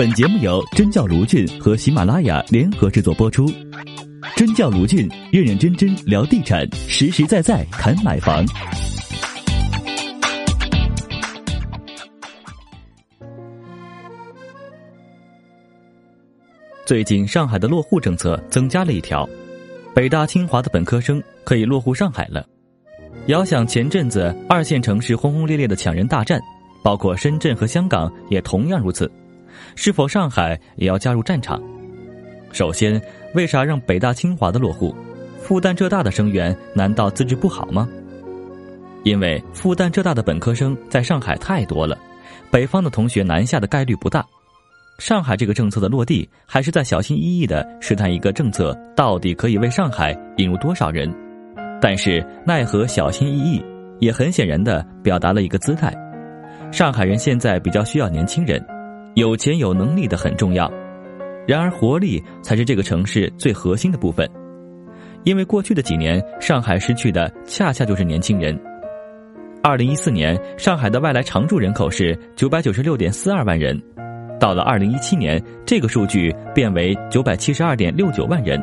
本节目由真教卢俊和喜马拉雅联合制作播出。真教卢俊认认真真聊地产，实实在在谈买房。最近上海的落户政策增加了一条，北大清华的本科生可以落户上海了。遥想前阵子二线城市轰轰烈烈的抢人大战，包括深圳和香港也同样如此。是否上海也要加入战场？首先，为啥让北大清华的落户？复旦浙大的生源难道资质不好吗？因为复旦浙大的本科生在上海太多了，北方的同学南下的概率不大。上海这个政策的落地，还是在小心翼翼的试探一个政策到底可以为上海引入多少人。但是奈何小心翼翼，也很显然的表达了一个姿态：上海人现在比较需要年轻人。有钱有能力的很重要，然而活力才是这个城市最核心的部分。因为过去的几年，上海失去的恰恰就是年轻人。二零一四年，上海的外来常住人口是九百九十六点四二万人，到了二零一七年，这个数据变为九百七十二点六九万人。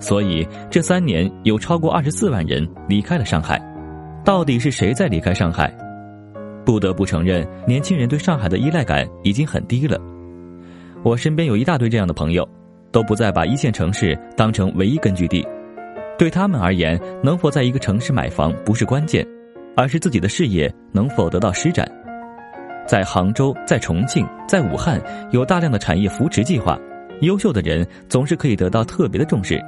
所以这三年有超过二十四万人离开了上海。到底是谁在离开上海？不得不承认，年轻人对上海的依赖感已经很低了。我身边有一大堆这样的朋友，都不再把一线城市当成唯一根据地。对他们而言，能否在一个城市买房不是关键，而是自己的事业能否得到施展。在杭州、在重庆、在武汉，有大量的产业扶持计划，优秀的人总是可以得到特别的重视。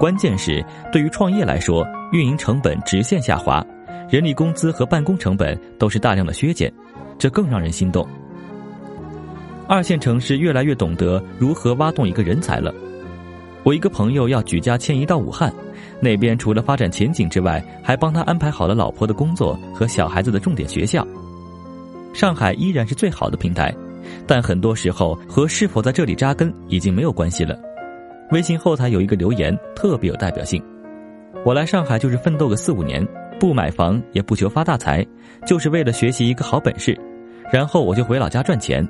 关键是，对于创业来说，运营成本直线下滑。人力工资和办公成本都是大量的削减，这更让人心动。二线城市越来越懂得如何挖动一个人才了。我一个朋友要举家迁移到武汉，那边除了发展前景之外，还帮他安排好了老婆的工作和小孩子的重点学校。上海依然是最好的平台，但很多时候和是否在这里扎根已经没有关系了。微信后台有一个留言特别有代表性：我来上海就是奋斗个四五年。不买房也不求发大财，就是为了学习一个好本事，然后我就回老家赚钱。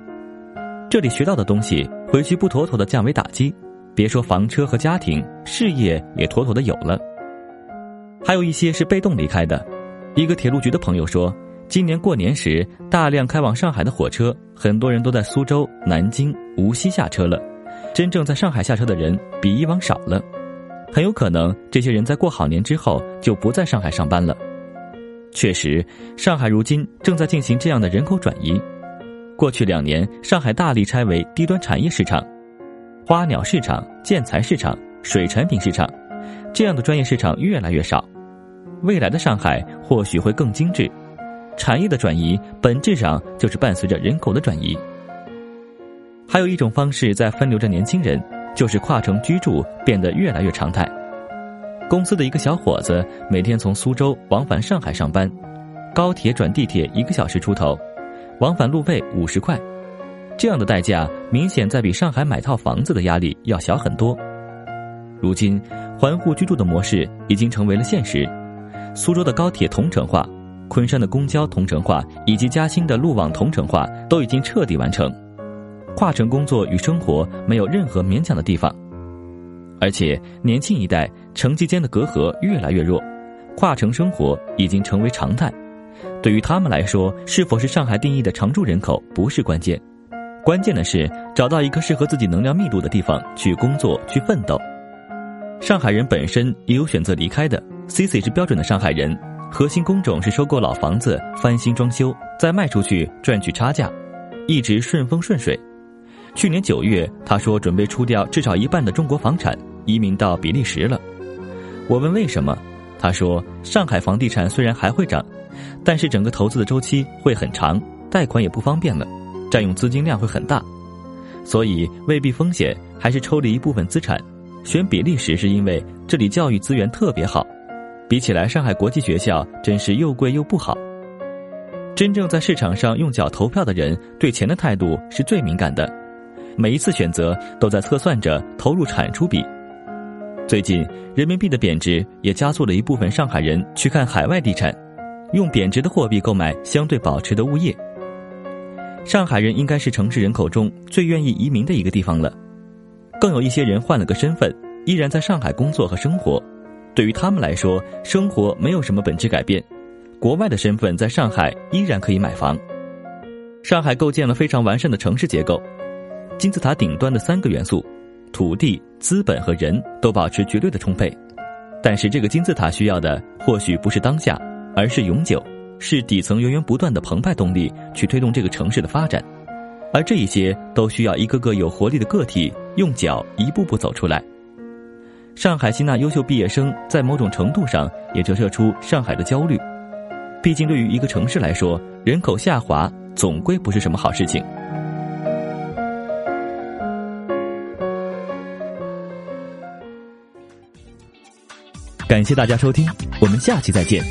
这里学到的东西，回去不妥妥的降维打击，别说房车和家庭，事业也妥妥的有了。还有一些是被动离开的。一个铁路局的朋友说，今年过年时，大量开往上海的火车，很多人都在苏州、南京、无锡下车了，真正在上海下车的人比以往少了。很有可能，这些人在过好年之后就不在上海上班了。确实，上海如今正在进行这样的人口转移。过去两年，上海大力拆为低端产业市场、花鸟市场、建材市场、水产品市场，这样的专业市场越来越少。未来的上海或许会更精致。产业的转移本质上就是伴随着人口的转移。还有一种方式在分流着年轻人。就是跨城居住变得越来越常态。公司的一个小伙子每天从苏州往返上海上班，高铁转地铁一个小时出头，往返路费五十块，这样的代价明显在比上海买套房子的压力要小很多。如今，环沪居住的模式已经成为了现实，苏州的高铁同城化，昆山的公交同城化，以及嘉兴的路网同城化都已经彻底完成。跨城工作与生活没有任何勉强的地方，而且年轻一代城际间的隔阂越来越弱，跨城生活已经成为常态。对于他们来说，是否是上海定义的常住人口不是关键，关键的是找到一个适合自己能量密度的地方去工作去奋斗。上海人本身也有选择离开的，C C 是标准的上海人，核心工种是收购老房子翻新装修，再卖出去赚取差价，一直顺风顺水。去年九月，他说准备出掉至少一半的中国房产，移民到比利时了。我问为什么，他说上海房地产虽然还会涨，但是整个投资的周期会很长，贷款也不方便了，占用资金量会很大，所以未避风险，还是抽离一部分资产。选比利时是因为这里教育资源特别好，比起来上海国际学校真是又贵又不好。真正在市场上用脚投票的人，对钱的态度是最敏感的。每一次选择都在测算着投入产出比。最近人民币的贬值也加速了一部分上海人去看海外地产，用贬值的货币购买相对保值的物业。上海人应该是城市人口中最愿意移民的一个地方了。更有一些人换了个身份，依然在上海工作和生活。对于他们来说，生活没有什么本质改变。国外的身份在上海依然可以买房。上海构建了非常完善的城市结构，金字塔顶端的三个元素——土地、资本和人都保持绝对的充沛。但是，这个金字塔需要的或许不是当下，而是永久，是底层源源不断的澎湃动力去推动这个城市的发展。而这一些都需要一个个有活力的个体用脚一步步走出来。上海吸纳优秀毕业生，在某种程度上也折射出上海的焦虑。毕竟，对于一个城市来说，人口下滑总归不是什么好事情。感谢大家收听，我们下期再见。